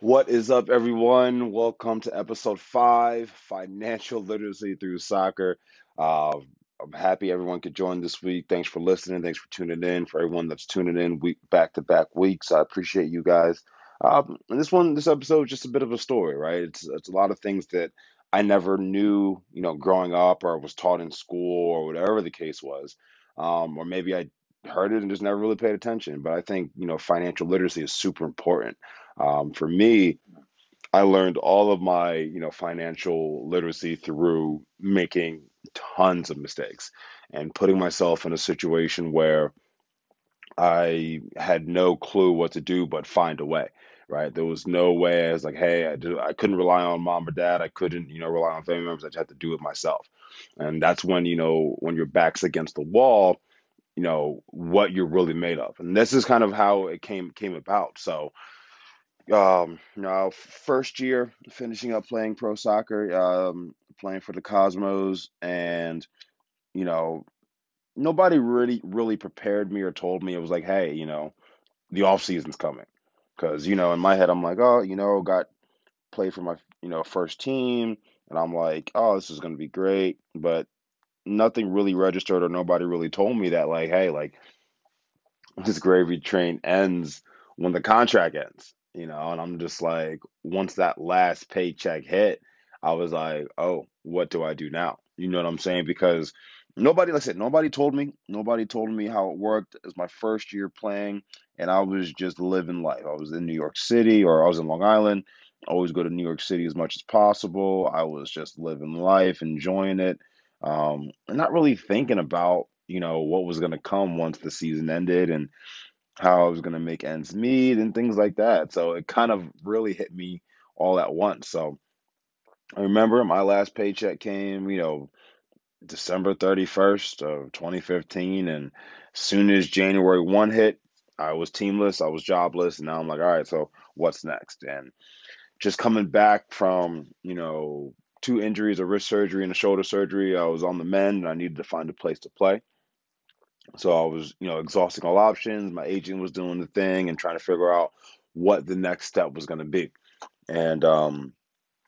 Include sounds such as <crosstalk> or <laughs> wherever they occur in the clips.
What is up, everyone? Welcome to episode five Financial Literacy Through Soccer. Uh, I'm happy everyone could join this week. Thanks for listening. Thanks for tuning in. For everyone that's tuning in week back to back weeks, I appreciate you guys. Um, and this one, this episode is just a bit of a story, right? It's it's a lot of things that I never knew, you know, growing up or was taught in school or whatever the case was. Um, or maybe I heard it and just never really paid attention. But I think, you know, financial literacy is super important. Um, for me, I learned all of my, you know, financial literacy through making tons of mistakes and putting myself in a situation where I had no clue what to do but find a way, right? There was no way I was like, hey, I, I couldn't rely on mom or dad. I couldn't, you know, rely on family members. I just had to do it myself. And that's when, you know, when your back's against the wall, you know, what you're really made of. And this is kind of how it came came about. So, um, you know, first year finishing up playing pro soccer, um, playing for the Cosmos, and you know, nobody really really prepared me or told me. It was like, hey, you know, the off season's coming, because you know, in my head, I'm like, oh, you know, got played for my you know first team, and I'm like, oh, this is gonna be great, but nothing really registered or nobody really told me that like, hey, like this gravy train ends when the contract ends, you know, and I'm just like, once that last paycheck hit, I was like, oh, what do I do now? You know what I'm saying? Because nobody, like I said, nobody told me, nobody told me how it worked. It was my first year playing, and I was just living life. I was in New York City or I was in Long Island. always go to New York City as much as possible. I was just living life, enjoying it, um, and not really thinking about, you know, what was going to come once the season ended and how I was going to make ends meet and things like that. So it kind of really hit me all at once. So I remember my last paycheck came, you know, December 31st of 2015. And as soon as January 1 hit, I was teamless, I was jobless. And now I'm like, all right, so what's next? And just coming back from, you know, two injuries, a wrist surgery and a shoulder surgery, I was on the mend and I needed to find a place to play. So I was, you know, exhausting all options. My agent was doing the thing and trying to figure out what the next step was going to be. And um,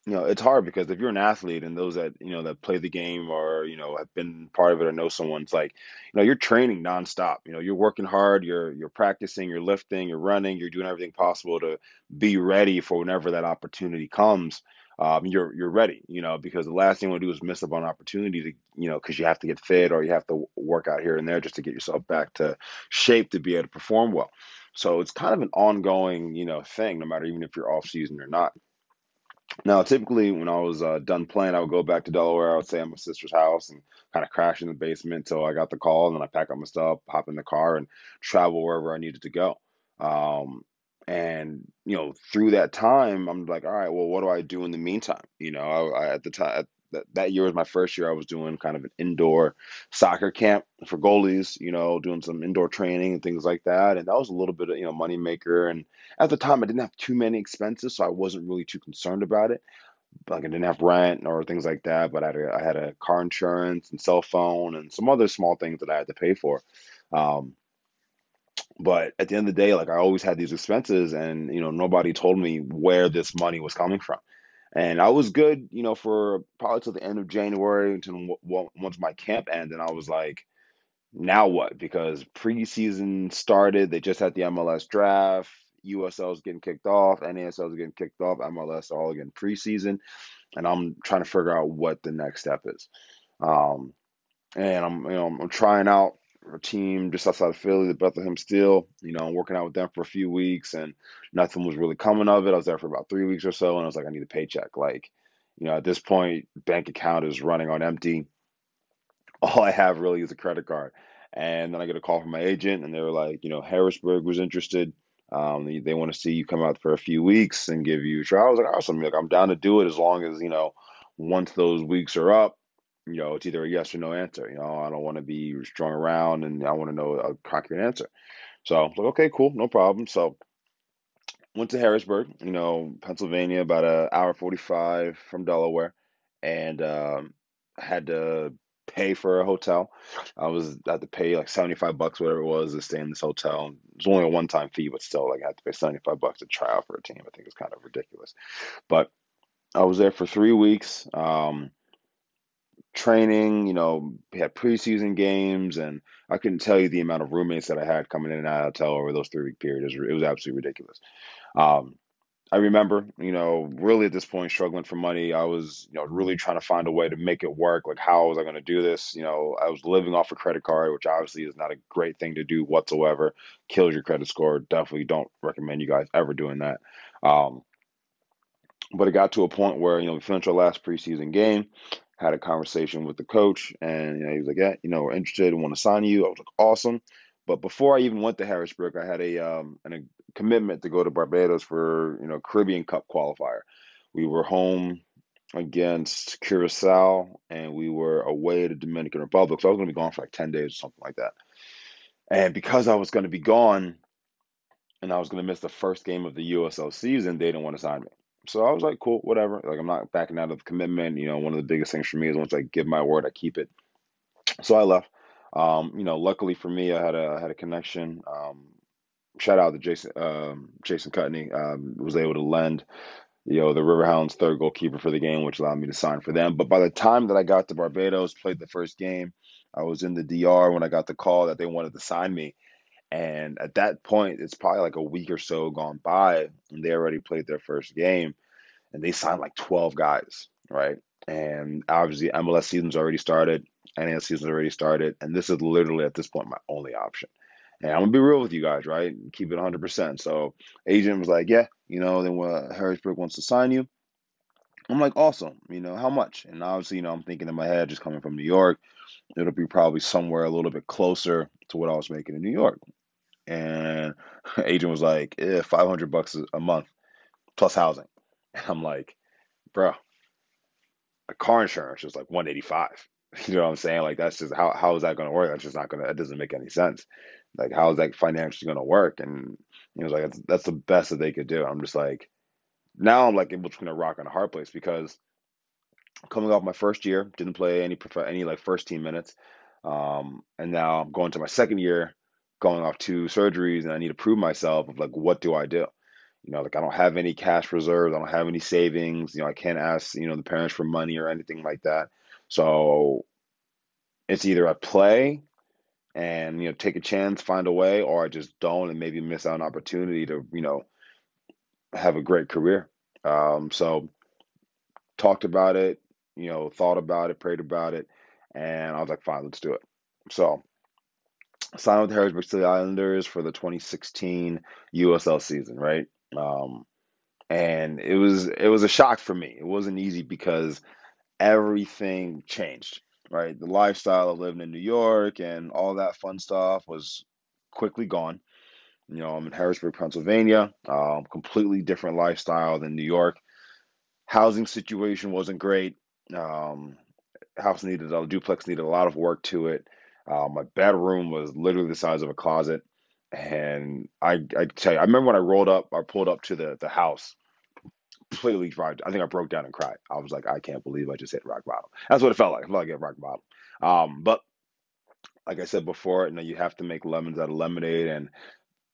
you know, it's hard because if you're an athlete and those that, you know, that play the game or, you know, have been part of it or know someone, it's like, you know, you're training nonstop. You know, you're working hard, you're you're practicing, you're lifting, you're running, you're doing everything possible to be ready for whenever that opportunity comes. Um, you're you're ready, you know, because the last thing you want to do is miss up on opportunity to, you know, because you have to get fit or you have to work out here and there just to get yourself back to shape to be able to perform well. So it's kind of an ongoing, you know, thing, no matter even if you're off season or not. Now, typically, when I was uh, done playing, I would go back to Delaware. I would stay at my sister's house and kind of crash in the basement until I got the call, and then I pack up my stuff, hop in the car, and travel wherever I needed to go. Um, and you know, through that time, I'm like, all right, well, what do I do in the meantime? You know, I, I at the time that, that year was my first year. I was doing kind of an indoor soccer camp for goalies, you know, doing some indoor training and things like that. And that was a little bit of, you know, money maker. And at the time, I didn't have too many expenses, so I wasn't really too concerned about it. Like I didn't have rent or things like that, but I had a, I had a car insurance and cell phone and some other small things that I had to pay for. Um, but at the end of the day, like I always had these expenses, and you know, nobody told me where this money was coming from. And I was good, you know, for probably till the end of January until once my camp ended. And I was like, now what? Because preseason started, they just had the MLS draft, USL was getting kicked off, NASL was getting kicked off, MLS all again preseason, and I'm trying to figure out what the next step is. Um, and I'm, you know, I'm trying out a team just outside of Philly, the Bethlehem Steel. You know, working out with them for a few weeks, and nothing was really coming of it. I was there for about three weeks or so, and I was like, I need a paycheck. Like, you know, at this point, bank account is running on empty. <laughs> All I have really is a credit card. And then I get a call from my agent, and they were like, you know, Harrisburg was interested. Um, they, they want to see you come out for a few weeks and give you a. I was like, awesome. Like, I'm down to do it as long as, you know, once those weeks are up, you know, it's either a yes or no answer. You know, I don't want to be strung around and I want to know a concrete answer. So I was like, okay, cool, no problem. So went to Harrisburg, you know, Pennsylvania, about an hour 45 from Delaware, and um, had to pay for a hotel. I was I had to pay like 75 bucks, whatever it was, to stay in this hotel. It was only a one time fee, but still, like I had to pay 75 bucks to try out for a team. I think it's kind of ridiculous. But I was there for three weeks. Um, training, you know, had preseason games, and I couldn't tell you the amount of roommates that I had coming in and out of hotel over those three week periods. It was, it was absolutely ridiculous. Um, I remember, you know, really at this point struggling for money. I was, you know, really trying to find a way to make it work. Like, how was I going to do this? You know, I was living off a credit card, which obviously is not a great thing to do whatsoever. Kills your credit score. Definitely don't recommend you guys ever doing that. Um, but it got to a point where, you know, we finished our last preseason game, had a conversation with the coach, and, you know, he was like, yeah, you know, we're interested and want to sign you. I was like, awesome. But before I even went to Harrisburg, I had a um an, a commitment to go to Barbados for, you know, Caribbean Cup qualifier. We were home against Curacao and we were away to Dominican Republic. So I was going to be gone for like 10 days or something like that. And because I was going to be gone and I was going to miss the first game of the USL season, they didn't want to sign me. So I was like, cool, whatever. Like I'm not backing out of the commitment. You know, one of the biggest things for me is once I give my word, I keep it. So I left. Um, you know, luckily for me, I had a I had a connection. Um, shout out to Jason um, Jason Kutney. Um, was able to lend you know the Riverhounds third goalkeeper for the game, which allowed me to sign for them. But by the time that I got to Barbados, played the first game, I was in the DR when I got the call that they wanted to sign me. And at that point, it's probably like a week or so gone by, and they already played their first game, and they signed like 12 guys, right? And obviously, MLS season's already started, NAS season's already started, and this is literally at this point my only option. And I'm gonna be real with you guys, right? Keep it 100%. So, agent was like, "Yeah, you know, then what Harrisburg wants to sign you." I'm like, "Awesome, you know, how much?" And obviously, you know, I'm thinking in my head, just coming from New York, it'll be probably somewhere a little bit closer to what I was making in New York. And <laughs> agent was like, eh, 500 bucks a month plus housing. <laughs> And I'm like, bro, a car insurance is like 185. <laughs> You know what I'm saying? Like that's just how how is that going to work? That's just not going to. That doesn't make any sense. Like how is that financially going to work? And he was like, that's, that's the best that they could do. I'm just like, now I'm like in between a rock and a hard place because coming off my first year, didn't play any prof- any like first team minutes, um, and now I'm going to my second year, going off two surgeries, and I need to prove myself of like what do I do? You know, like I don't have any cash reserves, I don't have any savings. You know, I can't ask you know the parents for money or anything like that. So it's either I play and you know take a chance, find a way, or I just don't and maybe miss out an opportunity to you know have a great career. Um, so talked about it, you know, thought about it, prayed about it, and I was like, fine, let's do it. So signed with the Harrisburg City Islanders for the 2016 USL season, right? Um, and it was it was a shock for me. It wasn't easy because everything changed, right? The lifestyle of living in New York and all that fun stuff was quickly gone. You know, I'm in Harrisburg, Pennsylvania, um, completely different lifestyle than New York. Housing situation wasn't great. Um, house needed a duplex needed a lot of work to it. Uh, my bedroom was literally the size of a closet, and I I tell you, I remember when I rolled up, I pulled up to the the house, completely dry. I think I broke down and cried. I was like, I can't believe I just hit rock bottom. That's what it felt like. I felt like I hit rock bottom. Um, but like I said before, you know, you have to make lemons out of lemonade, and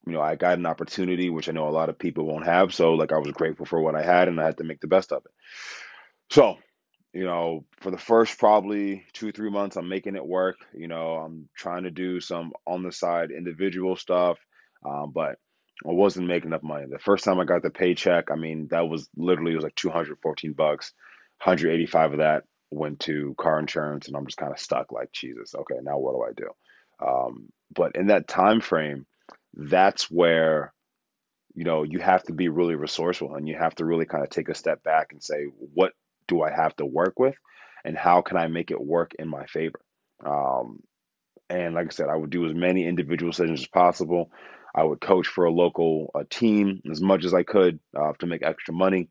you know, I got an opportunity which I know a lot of people won't have. So like, I was grateful for what I had, and I had to make the best of it. So you know, for the first probably two, three months, I'm making it work. You know, I'm trying to do some on the side individual stuff, um, but I wasn't making enough money. The first time I got the paycheck, I mean, that was literally it was like 214 bucks. 185 of that went to car insurance, and I'm just kind of stuck. Like Jesus, okay, now what do I do? Um, but in that time frame, that's where you know you have to be really resourceful, and you have to really kind of take a step back and say, what do I have to work with, and how can I make it work in my favor? Um, and like I said, I would do as many individual sessions as possible. I would coach for a local uh, team as much as I could uh, to make extra money.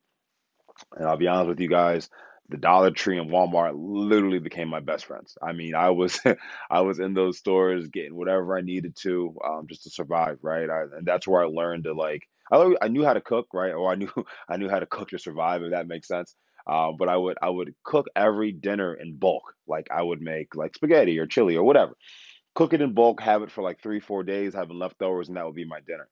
And I'll be honest with you guys, the Dollar Tree and Walmart literally became my best friends. I mean, I was <laughs> I was in those stores getting whatever I needed to um, just to survive, right? I, and that's where I learned to like I I knew how to cook, right? Or I knew <laughs> I knew how to cook to survive, if that makes sense. Uh, but I would I would cook every dinner in bulk. Like I would make like spaghetti or chili or whatever. Cook it in bulk, have it for like three, four days, having leftovers, and that would be my dinner.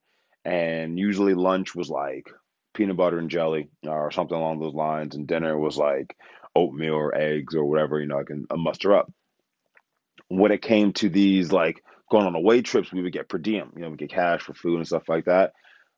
And usually lunch was like peanut butter and jelly or something along those lines, and dinner was like oatmeal or eggs or whatever, you know, I can muster up. When it came to these like going on away trips, we would get per diem, you know, we get cash for food and stuff like that.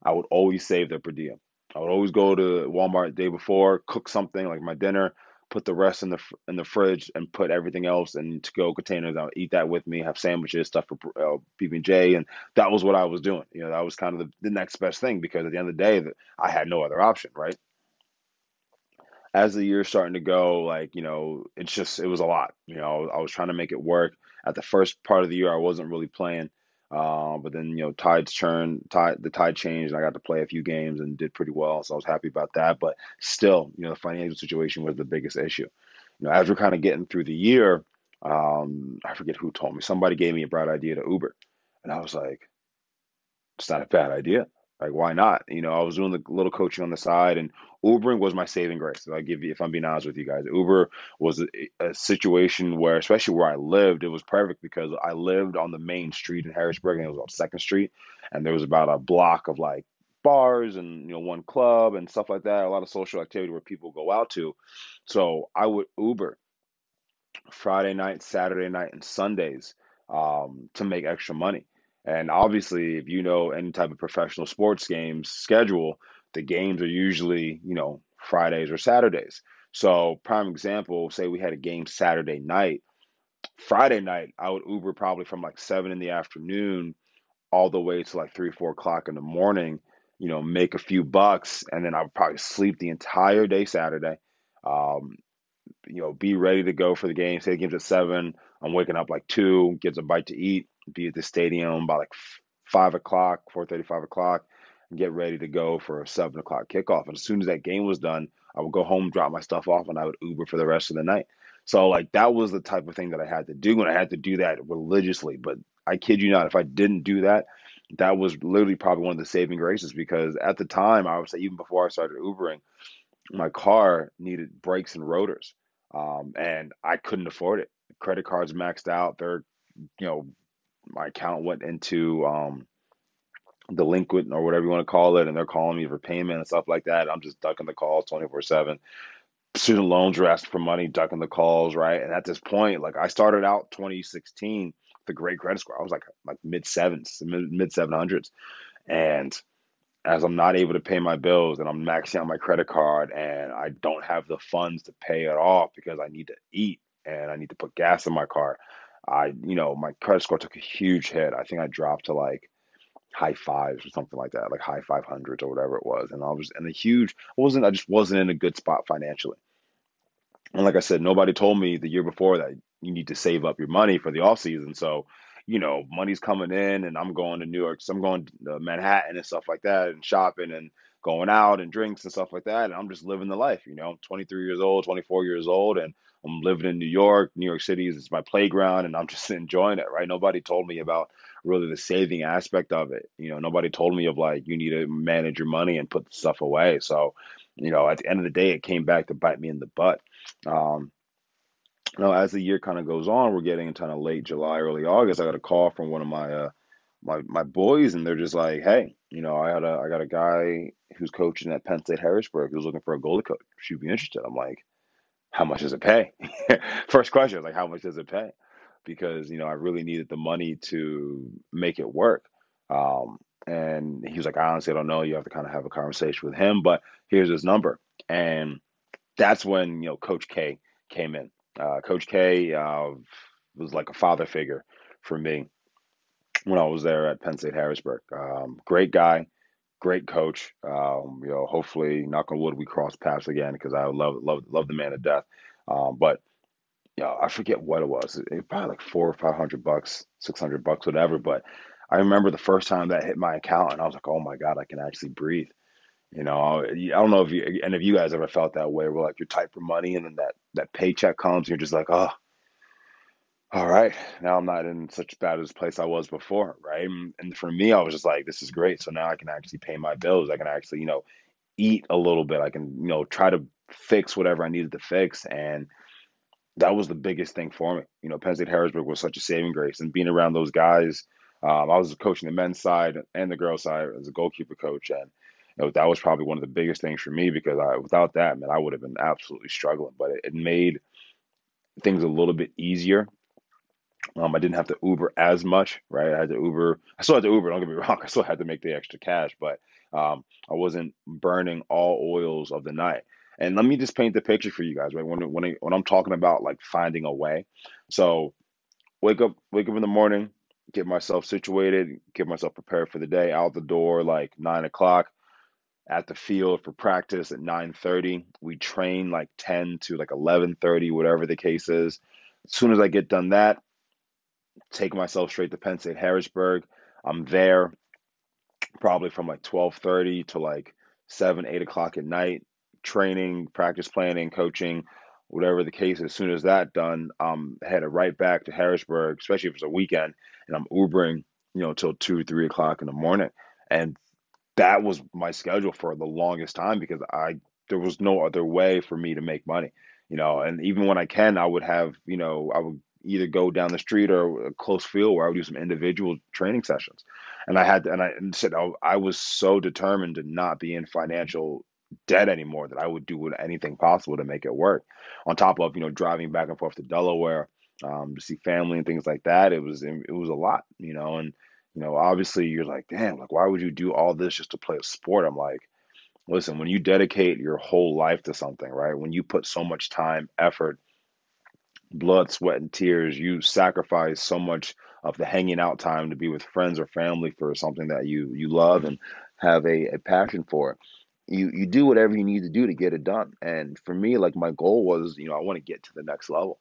I would always save the per diem. I would always go to Walmart the day before, cook something like my dinner, put the rest in the in the fridge, and put everything else in to go containers. I would eat that with me, have sandwiches, stuff for uh, PB and J, and that was what I was doing. You know, that was kind of the, the next best thing because at the end of the day, I had no other option, right? as the year's starting to go, like, you know, it's just, it was a lot. You know, I was trying to make it work. At the first part of the year, I wasn't really playing. Um, but then, you know, tides turned, tide, the tide changed, and I got to play a few games and did pretty well. So I was happy about that. But still, you know, the financial situation was the biggest issue. You know, as we're kind of getting through the year, um, I forget who told me. Somebody gave me a bright idea to Uber. And I was like, it's not a bad idea. Like, why not? You know, I was doing the little coaching on the side, and Ubering was my saving grace. I give you, if I'm being honest with you guys, Uber was a, a situation where, especially where I lived, it was perfect because I lived on the main street in Harrisburg, and it was on Second Street, and there was about a block of like bars and you know one club and stuff like that. A lot of social activity where people go out to. So I would Uber Friday night, Saturday night, and Sundays um, to make extra money. And obviously, if you know any type of professional sports games schedule, the games are usually, you know, Fridays or Saturdays. So, prime example, say we had a game Saturday night. Friday night, I would Uber probably from like seven in the afternoon all the way to like three, four o'clock in the morning, you know, make a few bucks, and then I would probably sleep the entire day Saturday. Um, you know, be ready to go for the game. Say the game's at seven. I'm waking up like two, get a bite to eat, be at the stadium by like five o'clock, four thirty, five o'clock, and get ready to go for a seven o'clock kickoff. And as soon as that game was done, I would go home, drop my stuff off, and I would Uber for the rest of the night. So like that was the type of thing that I had to do, and I had to do that religiously. But I kid you not, if I didn't do that, that was literally probably one of the saving graces because at the time, I would say even before I started Ubering, my car needed brakes and rotors, um, and I couldn't afford it. Credit cards maxed out. They're you know my account went into um, delinquent or whatever you want to call it, and they're calling me for payment and stuff like that. I'm just ducking the calls 24 7. Student loans are asking for money, ducking the calls, right? And at this point, like I started out 2016 with a great credit score. I was like like mid sevens, mid seven hundreds, and as I'm not able to pay my bills and I'm maxing out my credit card and I don't have the funds to pay it off because I need to eat and I need to put gas in my car. I, you know, my credit score took a huge hit. I think I dropped to like high fives or something like that, like high 500s or whatever it was. And I was in a huge, I wasn't, I just wasn't in a good spot financially. And like I said, nobody told me the year before that you need to save up your money for the off season. So, you know, money's coming in and I'm going to New York. So I'm going to Manhattan and stuff like that and shopping and going out and drinks and stuff like that. And I'm just living the life, you know, I'm 23 years old, 24 years old, and I'm living in New York. New York City is my playground, and I'm <laughs> just enjoying it, right? Nobody told me about really the saving aspect of it. You know, nobody told me of like, you need to manage your money and put stuff away. So, you know, at the end of the day, it came back to bite me in the butt. Um, you know, as the year kind of goes on, we're getting kind of late July, early August. I got a call from one of my uh, my my boys, and they're just like, "Hey, you know, I got a I got a guy who's coaching at Penn State Harrisburg who's looking for a goalie coach. Should be interested." I'm like, "How much does it pay?" <laughs> First question, like, "How much does it pay?" Because you know, I really needed the money to make it work. Um, and he was like, "I honestly don't know. You have to kind of have a conversation with him, but here's his number." And that's when you know Coach K came in. Uh, Coach K uh, was like a father figure for me when I was there at Penn State Harrisburg. Um, great guy, great coach. Um, you know, hopefully, knock on wood, we cross paths again because I love love love the man to death. Um, but you know, I forget what it was. It, it probably like four or five hundred bucks, six hundred bucks, whatever. But I remember the first time that hit my account, and I was like, "Oh my god, I can actually breathe." You know, I don't know if you and if you guys ever felt that way, where like you're tight for money, and then that that paycheck comes, and you're just like, "Oh, all right, now I'm not in such bad as place I was before, right? And, and for me, I was just like, this is great. So now I can actually pay my bills. I can actually, you know, eat a little bit. I can, you know, try to fix whatever I needed to fix. And that was the biggest thing for me. You know, Penn State Harrisburg was such a saving grace, and being around those guys. Um, I was coaching the men's side and the girls side as a goalkeeper coach, and know, that was probably one of the biggest things for me because I, without that, man, I would have been absolutely struggling. But it, it made things a little bit easier. Um, I didn't have to Uber as much, right? I had to Uber. I still had to Uber. Don't get me <laughs> wrong. I still had to make the extra cash, but um, I wasn't burning all oils of the night. And let me just paint the picture for you guys, right? When when I, when I'm talking about like finding a way, so wake up wake up in the morning, get myself situated, get myself prepared for the day, out the door like nine o'clock, at the field for practice at nine thirty. We train like ten to like eleven thirty, whatever the case is. As soon as I get done that, take myself straight to Penn State Harrisburg. I'm there probably from like twelve thirty to like seven, eight o'clock at night training, practice planning, coaching, whatever the case. As soon as that done, I'm headed right back to Harrisburg, especially if it's a weekend, and I'm Ubering, you know, till two, three o'clock in the morning. And that was my schedule for the longest time because I there was no other way for me to make money, you know. And even when I can, I would have, you know, I would either go down the street or a close field where I would do some individual training sessions. And I had, and I said, oh, I was so determined to not be in financial debt anymore that I would do anything possible to make it work. On top of you know driving back and forth to Delaware um, to see family and things like that, it was it was a lot, you know. And you know, obviously, you're like, damn, like why would you do all this just to play a sport? I'm like, listen, when you dedicate your whole life to something, right? When you put so much time, effort, blood, sweat, and tears, you sacrifice so much of the hanging out time to be with friends or family for something that you you love and have a, a passion for you you do whatever you need to do to get it done. And for me, like my goal was, you know, I want to get to the next level.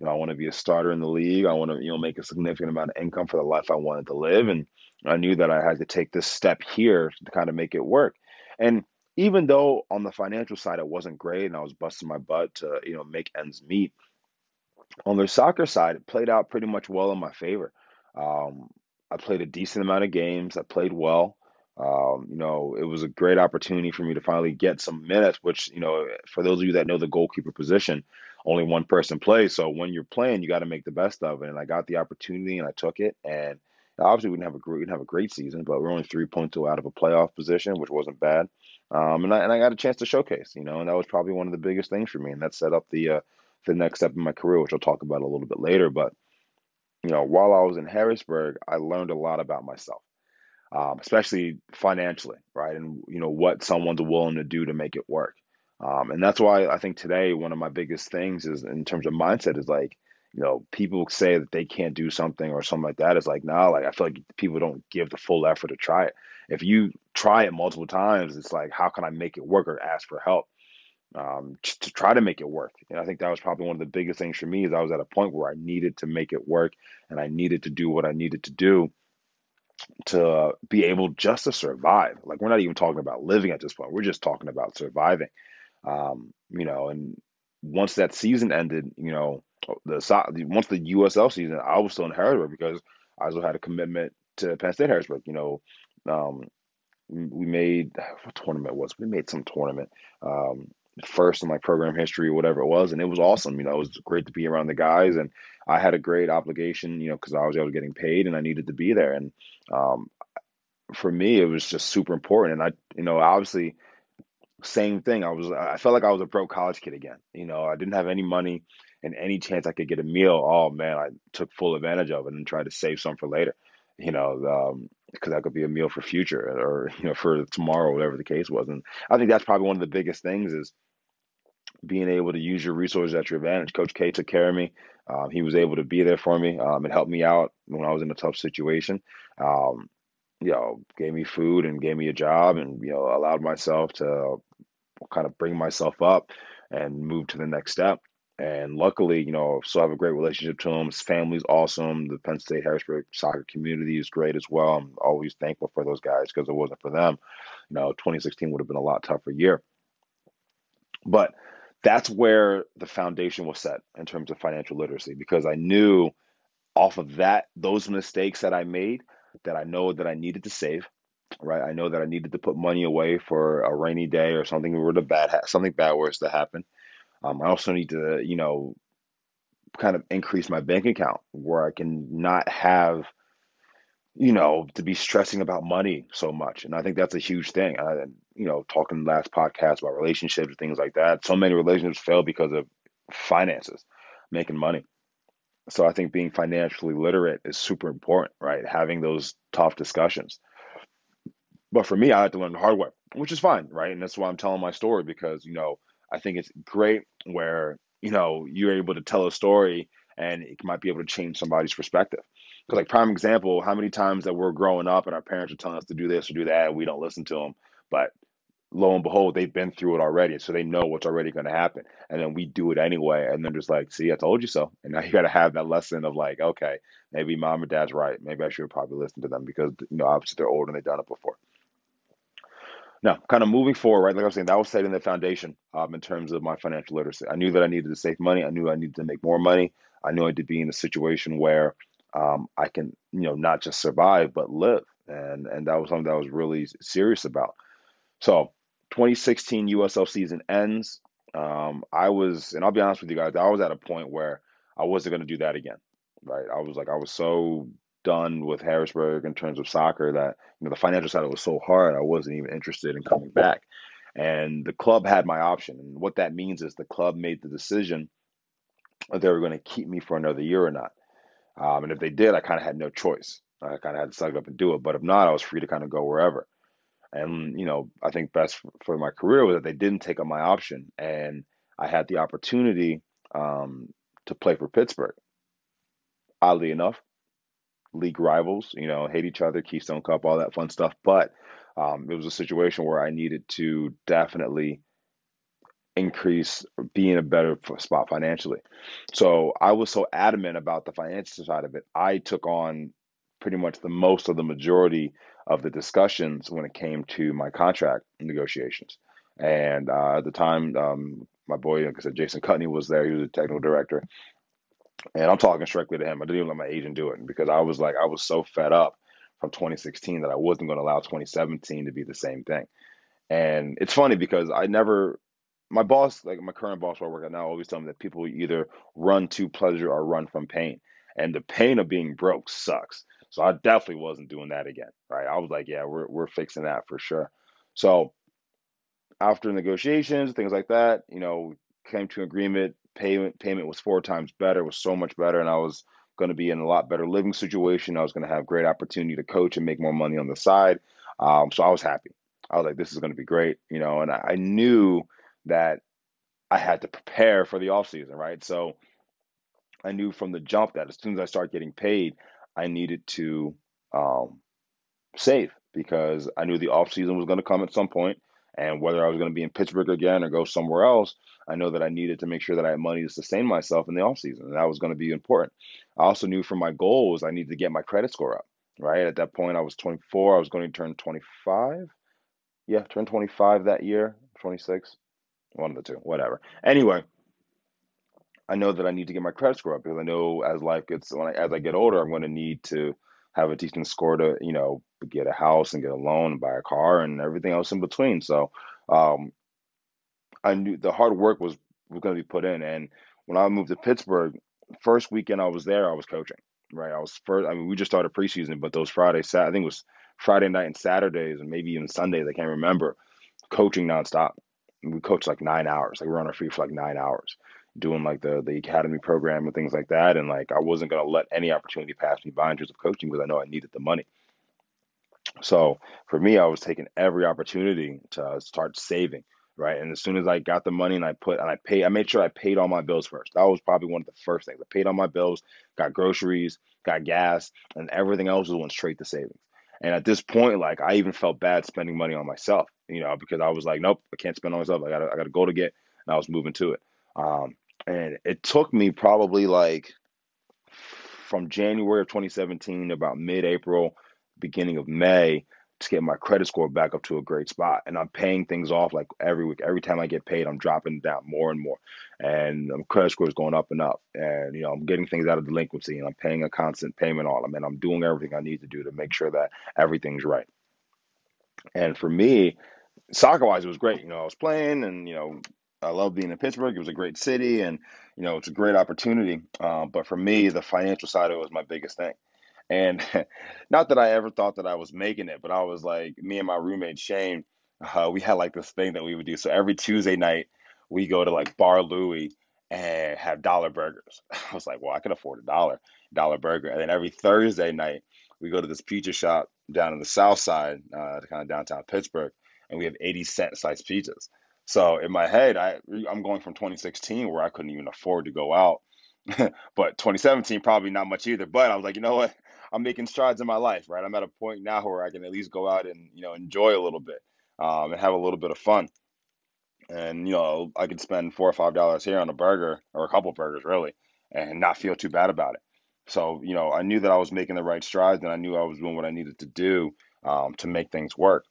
You know, I want to be a starter in the league. I want to, you know, make a significant amount of income for the life I wanted to live. And I knew that I had to take this step here to kind of make it work. And even though on the financial side it wasn't great and I was busting my butt to, you know, make ends meet, on the soccer side, it played out pretty much well in my favor. Um, I played a decent amount of games. I played well. Um, you know, it was a great opportunity for me to finally get some minutes, which, you know, for those of you that know the goalkeeper position, only one person plays. So when you're playing, you got to make the best of it. And I got the opportunity and I took it. And obviously we didn't have a great, we didn't have a great season, but we're only three points out of a playoff position, which wasn't bad. Um, and I, and I got a chance to showcase, you know, and that was probably one of the biggest things for me. And that set up the, uh, the next step in my career, which I'll talk about a little bit later. But, you know, while I was in Harrisburg, I learned a lot about myself um, especially financially, right? And you know what someone's willing to do to make it work. Um, and that's why I think today one of my biggest things is in terms of mindset is like, you know, people say that they can't do something or something like that. It's like, nah, like I feel like people don't give the full effort to try it. If you try it multiple times, it's like, how can I make it work or ask for help? Um, to try to make it work. And I think that was probably one of the biggest things for me is I was at a point where I needed to make it work and I needed to do what I needed to do to be able just to survive. Like we're not even talking about living at this point. We're just talking about surviving. Um, you know, and once that season ended, you know, the once the USL season, I was still in Harrisburg because I also had a commitment to Penn State Harrisburg. You know, um, we made what tournament was we made some tournament um, first in like program history or whatever it was, and it was awesome. You know, it was great to be around the guys, and I had a great obligation. You know, because I was getting paid, and I needed to be there. And um, for me, it was just super important. And I, you know, obviously, same thing. I was, I felt like I was a broke college kid again. You know, I didn't have any money, and any chance I could get a meal, oh man, I took full advantage of it and tried to save some for later. You know, because um, that could be a meal for future or <laughs> you know for tomorrow, whatever the case was. And I think that's probably one of the biggest things is being able to use your resources at your advantage. Coach K took care of me. Um, he was able to be there for me um, and help me out when I was in a tough situation. Um, you know, gave me food and gave me a job, and you know, allowed myself to kind of bring myself up and move to the next step. And luckily, you know, still have a great relationship to him. His family's awesome. The Penn State Harrisburg soccer community is great as well. I'm always thankful for those guys because it wasn't for them, you know, 2016 would have been a lot tougher year. But that's where the foundation was set in terms of financial literacy because I knew off of that those mistakes that I made that I know that I needed to save, right? I know that I needed to put money away for a rainy day or something were to bad ha- something bad was to happen. Um, I also need to, you know, kind of increase my bank account where I can not have, you know, to be stressing about money so much. And I think that's a huge thing. I, you know, talking last podcast about relationships and things like that. So many relationships fail because of finances, making money. So I think being financially literate is super important, right? Having those tough discussions. But for me, I had to learn the hard way, which is fine, right? And that's why I'm telling my story because, you know, I think it's great where, you know, you're able to tell a story and it might be able to change somebody's perspective. Because, like, prime example, how many times that we're growing up and our parents are telling us to do this or do that, and we don't listen to them. But lo and behold, they've been through it already, so they know what's already going to happen. And then we do it anyway, and they're just like, "See, I told you so." And now you got to have that lesson of like, okay, maybe mom and dad's right. Maybe I should probably listen to them because you know obviously they're older and they've done it before. Now, kind of moving forward, right? Like I was saying, that was setting the foundation um, in terms of my financial literacy. I knew that I needed to save money. I knew I needed to make more money. I knew I had to be in a situation where um, I can, you know, not just survive but live, and and that was something that I was really serious about. So, 2016 USL season ends. Um, I was, and I'll be honest with you guys, I was at a point where I wasn't going to do that again. Right? I was like, I was so done with Harrisburg in terms of soccer that you know the financial side it was so hard I wasn't even interested in coming back. And the club had my option, and what that means is the club made the decision that they were going to keep me for another year or not. Um, and if they did, I kind of had no choice. I kind of had to suck it up and do it. But if not, I was free to kind of go wherever. And you know, I think best for my career was that they didn't take up my option, and I had the opportunity um, to play for Pittsburgh. Oddly enough, league rivals, you know, hate each other, Keystone Cup, all that fun stuff. But um, it was a situation where I needed to definitely increase, be in a better spot financially. So I was so adamant about the financial side of it. I took on pretty much the most of the majority of the discussions when it came to my contract negotiations. And uh, at the time, um, my boy, like I said, Jason Kutney was there. He was a technical director. And I'm talking strictly to him. I didn't even let my agent do it because I was like, I was so fed up from 2016 that I wasn't going to allow 2017 to be the same thing. And it's funny because I never, my boss, like my current boss where I work at now, always tell me that people either run to pleasure or run from pain. And the pain of being broke sucks. So I definitely wasn't doing that again, right? I was like, yeah, we're, we're fixing that for sure. So after negotiations, things like that, you know, came to agreement payment payment was four times better, was so much better, and I was going to be in a lot better living situation. I was going to have great opportunity to coach and make more money on the side. Um, so I was happy. I was like, this is going to be great, you know, and I, I knew that I had to prepare for the off season, right? So I knew from the jump that as soon as I start getting paid, I needed to um, save because I knew the off season was going to come at some point, and whether I was going to be in Pittsburgh again or go somewhere else, I know that I needed to make sure that I had money to sustain myself in the off season, and that was going to be important. I also knew for my goals, I needed to get my credit score up. Right at that point, I was 24. I was going to turn 25. Yeah, turn 25 that year. 26, one of the two, whatever. Anyway, I know that I need to get my credit score up because I know as life gets when I, as I get older, I'm going to need to have a decent score to you know get a house and get a loan and buy a car and everything else in between. So um, I knew the hard work was was going to be put in. And when I moved to Pittsburgh, first weekend I was there, I was coaching. Right, I was first. I mean, we just started preseason, but those Fridays, I think it was Friday night and Saturdays, and maybe even Sundays. I can't remember. Coaching nonstop. We coached like nine hours. Like we were on our feet for like nine hours, doing like the the academy program and things like that. And like I wasn't gonna let any opportunity pass me by in terms of coaching because I know I needed the money. So for me, I was taking every opportunity to start saving, right? And as soon as I got the money and I put and I paid, I made sure I paid all my bills first. That was probably one of the first things. I paid all my bills, got groceries, got gas, and everything else was went straight to savings. And at this point, like I even felt bad spending money on myself, you know, because I was like, nope, I can't spend on myself. I gotta, I gotta go to get, and I was moving to it. Um, and it took me probably like from January of 2017 about mid-April beginning of May to get my credit score back up to a great spot. And I'm paying things off like every week. Every time I get paid, I'm dropping down more and more. And my credit score is going up and up. And, you know, I'm getting things out of delinquency and I'm paying a constant payment on them. And I'm doing everything I need to do to make sure that everything's right. And for me, soccer wise, it was great. You know, I was playing, and you know, I love being in Pittsburgh. It was a great city, and you know, it's a great opportunity. Um, but for me, the financial side of it was my biggest thing. And <laughs> not that I ever thought that I was making it, but I was like, me and my roommate Shane, uh, we had like this thing that we would do. So every Tuesday night, we go to like Bar Louie and have dollar burgers. <laughs> I was like, well, I can afford a dollar, dollar burger. And then every Thursday night, we go to this pizza shop down in the south side, uh, kind of downtown Pittsburgh, and we have 80 cent sized pizzas. So in my head, I I'm going from 2016 where I couldn't even afford to go out, <laughs> but 2017 probably not much either. But I was like, you know what? I'm making strides in my life, right? I'm at a point now where I can at least go out and you know enjoy a little bit um, and have a little bit of fun. And you know, I could spend four or five dollars here on a burger or a couple burgers, really, and not feel too bad about it. So you know, I knew that I was making the right strides, and I knew I was doing what I needed to do um, to make things work.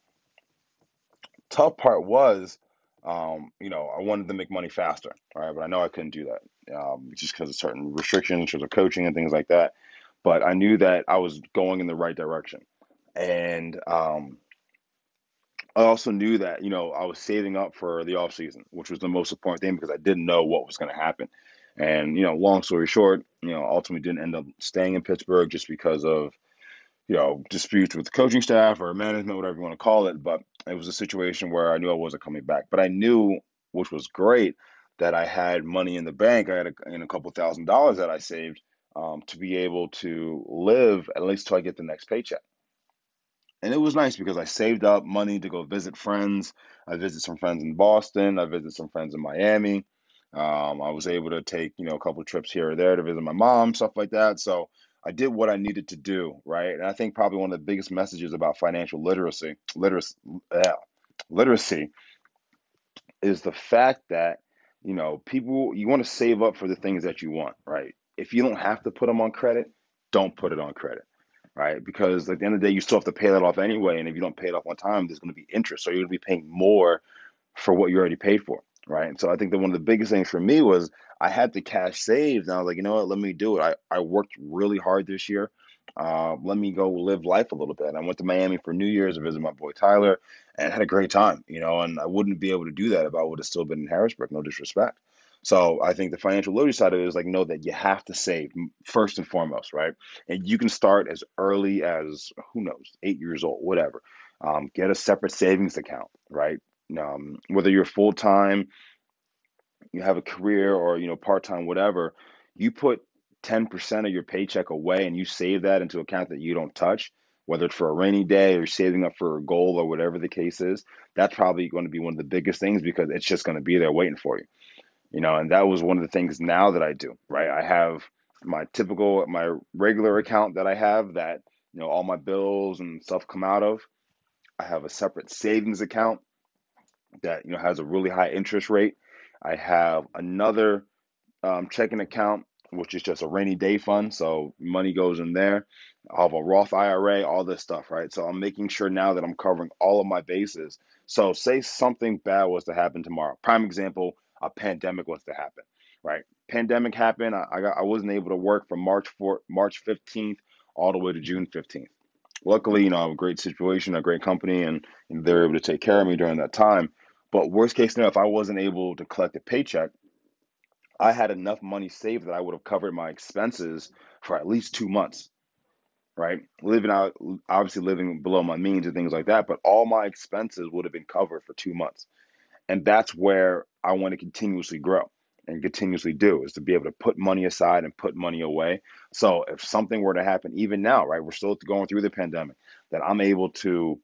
Tough part was, um, you know, I wanted to make money faster, right? But I know I couldn't do that um, just because of certain restrictions in terms of coaching and things like that. But I knew that I was going in the right direction, and um, I also knew that, you know, I was saving up for the off season, which was the most important thing because I didn't know what was going to happen. And, you know, long story short, you know, ultimately didn't end up staying in Pittsburgh just because of, you know, disputes with the coaching staff or management, whatever you want to call it. But it was a situation where I knew I wasn't coming back. But I knew, which was great, that I had money in the bank. I had a, a couple thousand dollars that I saved um, to be able to live at least till I get the next paycheck and it was nice because I saved up money to go visit friends. I visited some friends in Boston. I visited some friends in Miami. Um, I was able to take you know a couple trips here or there to visit my mom, stuff like that. So I did what I needed to do, right? And I think probably one of the biggest messages about financial literacy, literacy, yeah, literacy, is the fact that you know people you want to save up for the things that you want, right? If you don't have to put them on credit, don't put it on credit right? Because at the end of the day, you still have to pay that off anyway. And if you don't pay it off on time, there's going to be interest. So you're going to be paying more for what you already paid for, right? So I think that one of the biggest things for me was I had the cash saved. And I was like, you know what? Let me do it. I, I worked really hard this year. Uh, let me go live life a little bit. I went to Miami for New Year's to visit my boy Tyler and had a great time, you know, and I wouldn't be able to do that if I would have still been in Harrisburg, no disrespect. So I think the financial literacy side of it is like know that you have to save first and foremost, right? And you can start as early as who knows, eight years old, whatever. Um, get a separate savings account, right? Um, whether you're full time, you have a career, or you know part time, whatever. You put ten percent of your paycheck away, and you save that into account that you don't touch. Whether it's for a rainy day or saving up for a goal or whatever the case is, that's probably going to be one of the biggest things because it's just going to be there waiting for you you know, and that was one of the things now that I do, right? I have my typical, my regular account that I have that, you know, all my bills and stuff come out of. I have a separate savings account that, you know, has a really high interest rate. I have another um, checking account, which is just a rainy day fund. So money goes in there. I have a Roth IRA, all this stuff, right? So I'm making sure now that I'm covering all of my bases. So say something bad was to happen tomorrow. Prime example, a pandemic was to happen, right? Pandemic happened. I, I, got, I wasn't able to work from March 4, March 15th all the way to June 15th. Luckily, you know, I have a great situation, a great company, and, and they're able to take care of me during that time. But worst case scenario, if I wasn't able to collect a paycheck, I had enough money saved that I would have covered my expenses for at least two months, right? Living out, obviously living below my means and things like that, but all my expenses would have been covered for two months. And that's where I want to continuously grow and continuously do is to be able to put money aside and put money away. So if something were to happen, even now, right, we're still going through the pandemic, that I'm able to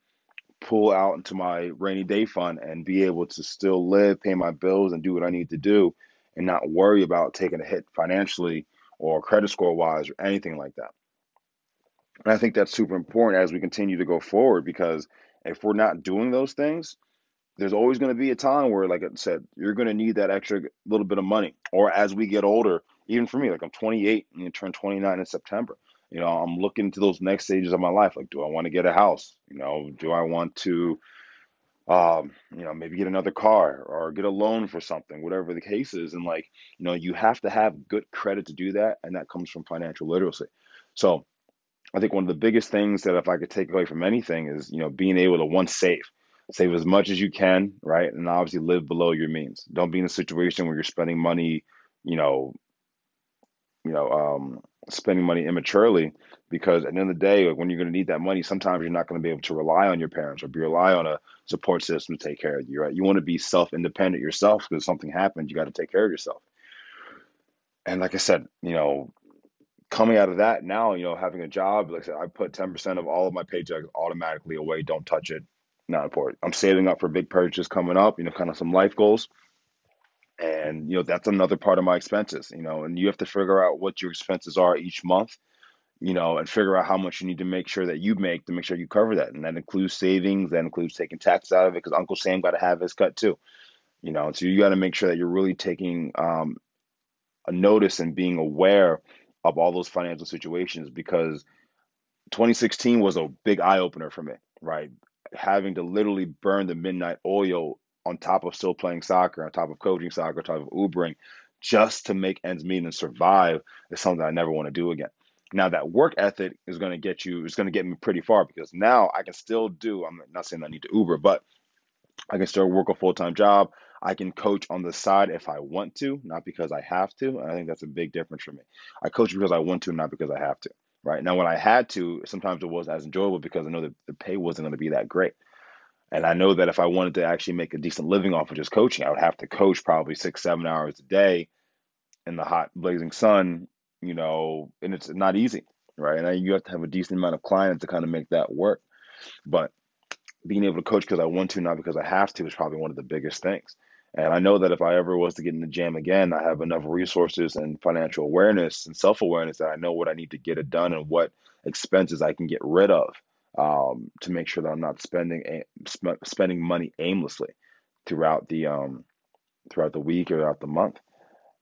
pull out into my rainy day fund and be able to still live, pay my bills, and do what I need to do and not worry about taking a hit financially or credit score wise or anything like that. And I think that's super important as we continue to go forward because if we're not doing those things, there's always going to be a time where, like I said, you're going to need that extra little bit of money. Or as we get older, even for me, like I'm 28 and you turn 29 in September. You know, I'm looking to those next stages of my life. Like, do I want to get a house? You know, do I want to, um, you know, maybe get another car or get a loan for something, whatever the case is. And like, you know, you have to have good credit to do that, and that comes from financial literacy. So I think one of the biggest things that if I could take away from anything is, you know, being able to once save, save as much as you can, right? And obviously live below your means. Don't be in a situation where you're spending money, you know, you know, um, spending money immaturely because at the end of the day, like when you're going to need that money, sometimes you're not going to be able to rely on your parents or be rely on a support system to take care of you, right? You want to be self-independent yourself because something happens, you got to take care of yourself. And like I said, you know, coming out of that now, you know, having a job, like I said, I put 10% of all of my paychecks automatically away. Don't touch it. Not important. I'm saving up for big purchases coming up, you know, kind of some life goals. And, you know, that's another part of my expenses, you know, and you have to figure out what your expenses are each month, you know, and figure out how much you need to make sure that you make to make sure you cover that. And that includes savings, that includes taking tax out of it because Uncle Sam got to have his cut too, you know, so you got to make sure that you're really taking um, a notice and being aware of all those financial situations because 2016 was a big eye opener for me, right? Having to literally burn the midnight oil on top of still playing soccer, on top of coaching soccer, on top of Ubering, just to make ends meet and survive is something I never want to do again. Now that work ethic is going to get you, is going to get me pretty far because now I can still do. I'm not saying I need to Uber, but I can still work a full time job. I can coach on the side if I want to, not because I have to. I think that's a big difference for me. I coach because I want to, not because I have to. Right now, when I had to, sometimes it wasn't as enjoyable because I know that the pay wasn't going to be that great. And I know that if I wanted to actually make a decent living off of just coaching, I would have to coach probably six, seven hours a day in the hot, blazing sun, you know, and it's not easy, right? And you have to have a decent amount of clients to kind of make that work. But being able to coach because I want to, not because I have to, is probably one of the biggest things. And I know that if I ever was to get in the gym again, I have enough resources and financial awareness and self awareness that I know what I need to get it done and what expenses I can get rid of um, to make sure that I'm not spending spending money aimlessly throughout the um, throughout the week or throughout the month.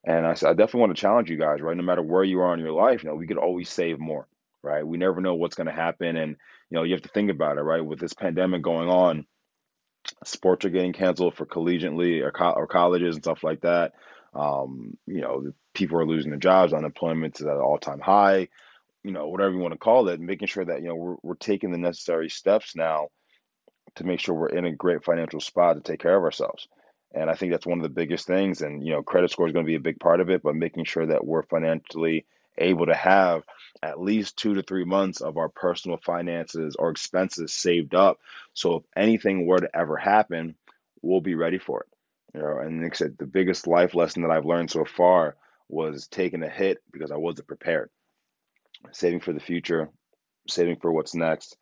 And I, I definitely want to challenge you guys, right? No matter where you are in your life, you know, we could always save more, right? We never know what's going to happen, and you know, you have to think about it, right? With this pandemic going on sports are getting canceled for collegiately or, co- or colleges and stuff like that. Um, you know, people are losing their jobs, unemployment is at an all time high, you know, whatever you want to call it, making sure that, you know, we're, we're taking the necessary steps now to make sure we're in a great financial spot to take care of ourselves. And I think that's one of the biggest things. And, you know, credit score is going to be a big part of it, but making sure that we're financially able to have at least two to three months of our personal finances or expenses saved up. So if anything were to ever happen, we'll be ready for it. You know, and like I said, the biggest life lesson that I've learned so far was taking a hit because I wasn't prepared. Saving for the future, saving for what's next,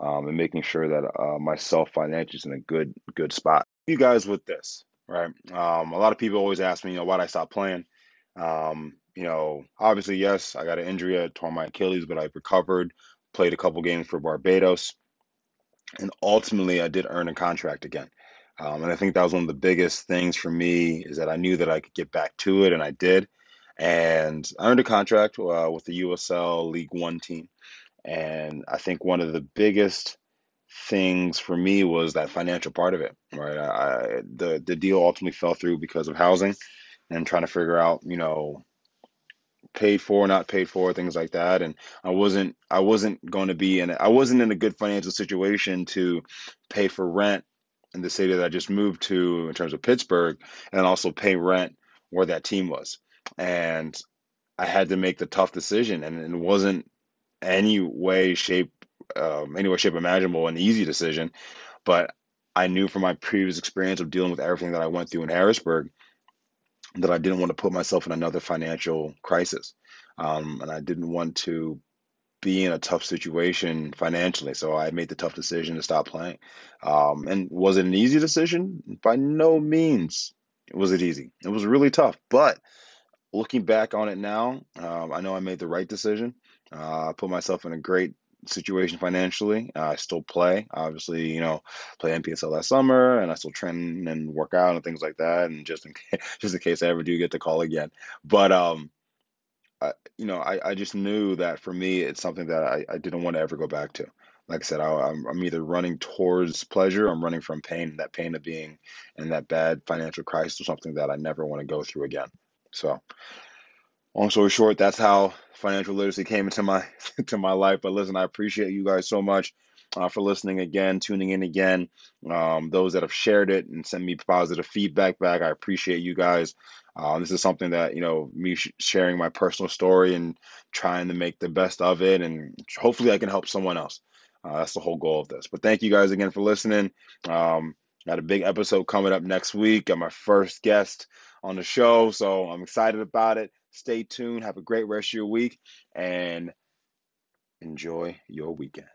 um, and making sure that uh, myself financially is in a good good spot. You guys with this, right? Um, a lot of people always ask me, you know, why did I stop playing? Um, you know, obviously, yes, I got an injury. I tore my Achilles, but I've recovered, played a couple games for Barbados, and ultimately, I did earn a contract again. Um, and I think that was one of the biggest things for me is that I knew that I could get back to it, and I did. And I earned a contract uh, with the USL League One team. And I think one of the biggest things for me was that financial part of it, right? I, the the deal ultimately fell through because of housing and trying to figure out, you know, paid for, not paid for, things like that. And I wasn't I wasn't going to be in I wasn't in a good financial situation to pay for rent in the city that I just moved to in terms of Pittsburgh and also pay rent where that team was. And I had to make the tough decision and it wasn't any way, shape, um, any way, shape imaginable an easy decision. But I knew from my previous experience of dealing with everything that I went through in Harrisburg that I didn't want to put myself in another financial crisis. Um, and I didn't want to be in a tough situation financially. So I made the tough decision to stop playing. Um, and was it an easy decision? By no means was it easy. It was really tough. But looking back on it now, um, I know I made the right decision. Uh, I put myself in a great situation financially. Uh, I still play, obviously, you know, play NPSL last summer, and I still train and work out and things like that. And just in case, <laughs> just in case I ever do get the call again, but um, I, you know, I, I just knew that for me, it's something that I, I didn't want to ever go back to. Like I said, I, I'm, I'm either running towards pleasure, I'm running from pain, that pain of being in that bad financial crisis, or something that I never want to go through again. So, long story short, that's how financial literacy came into my <laughs> into my life. But listen, I appreciate you guys so much uh, for listening again, tuning in again. Um, those that have shared it and sent me positive feedback back, I appreciate you guys. Uh, this is something that you know me sh- sharing my personal story and trying to make the best of it, and hopefully I can help someone else. Uh, that's the whole goal of this. But thank you guys again for listening. Um, got a big episode coming up next week. Got my first guest on the show, so I'm excited about it. Stay tuned. Have a great rest of your week and enjoy your weekend.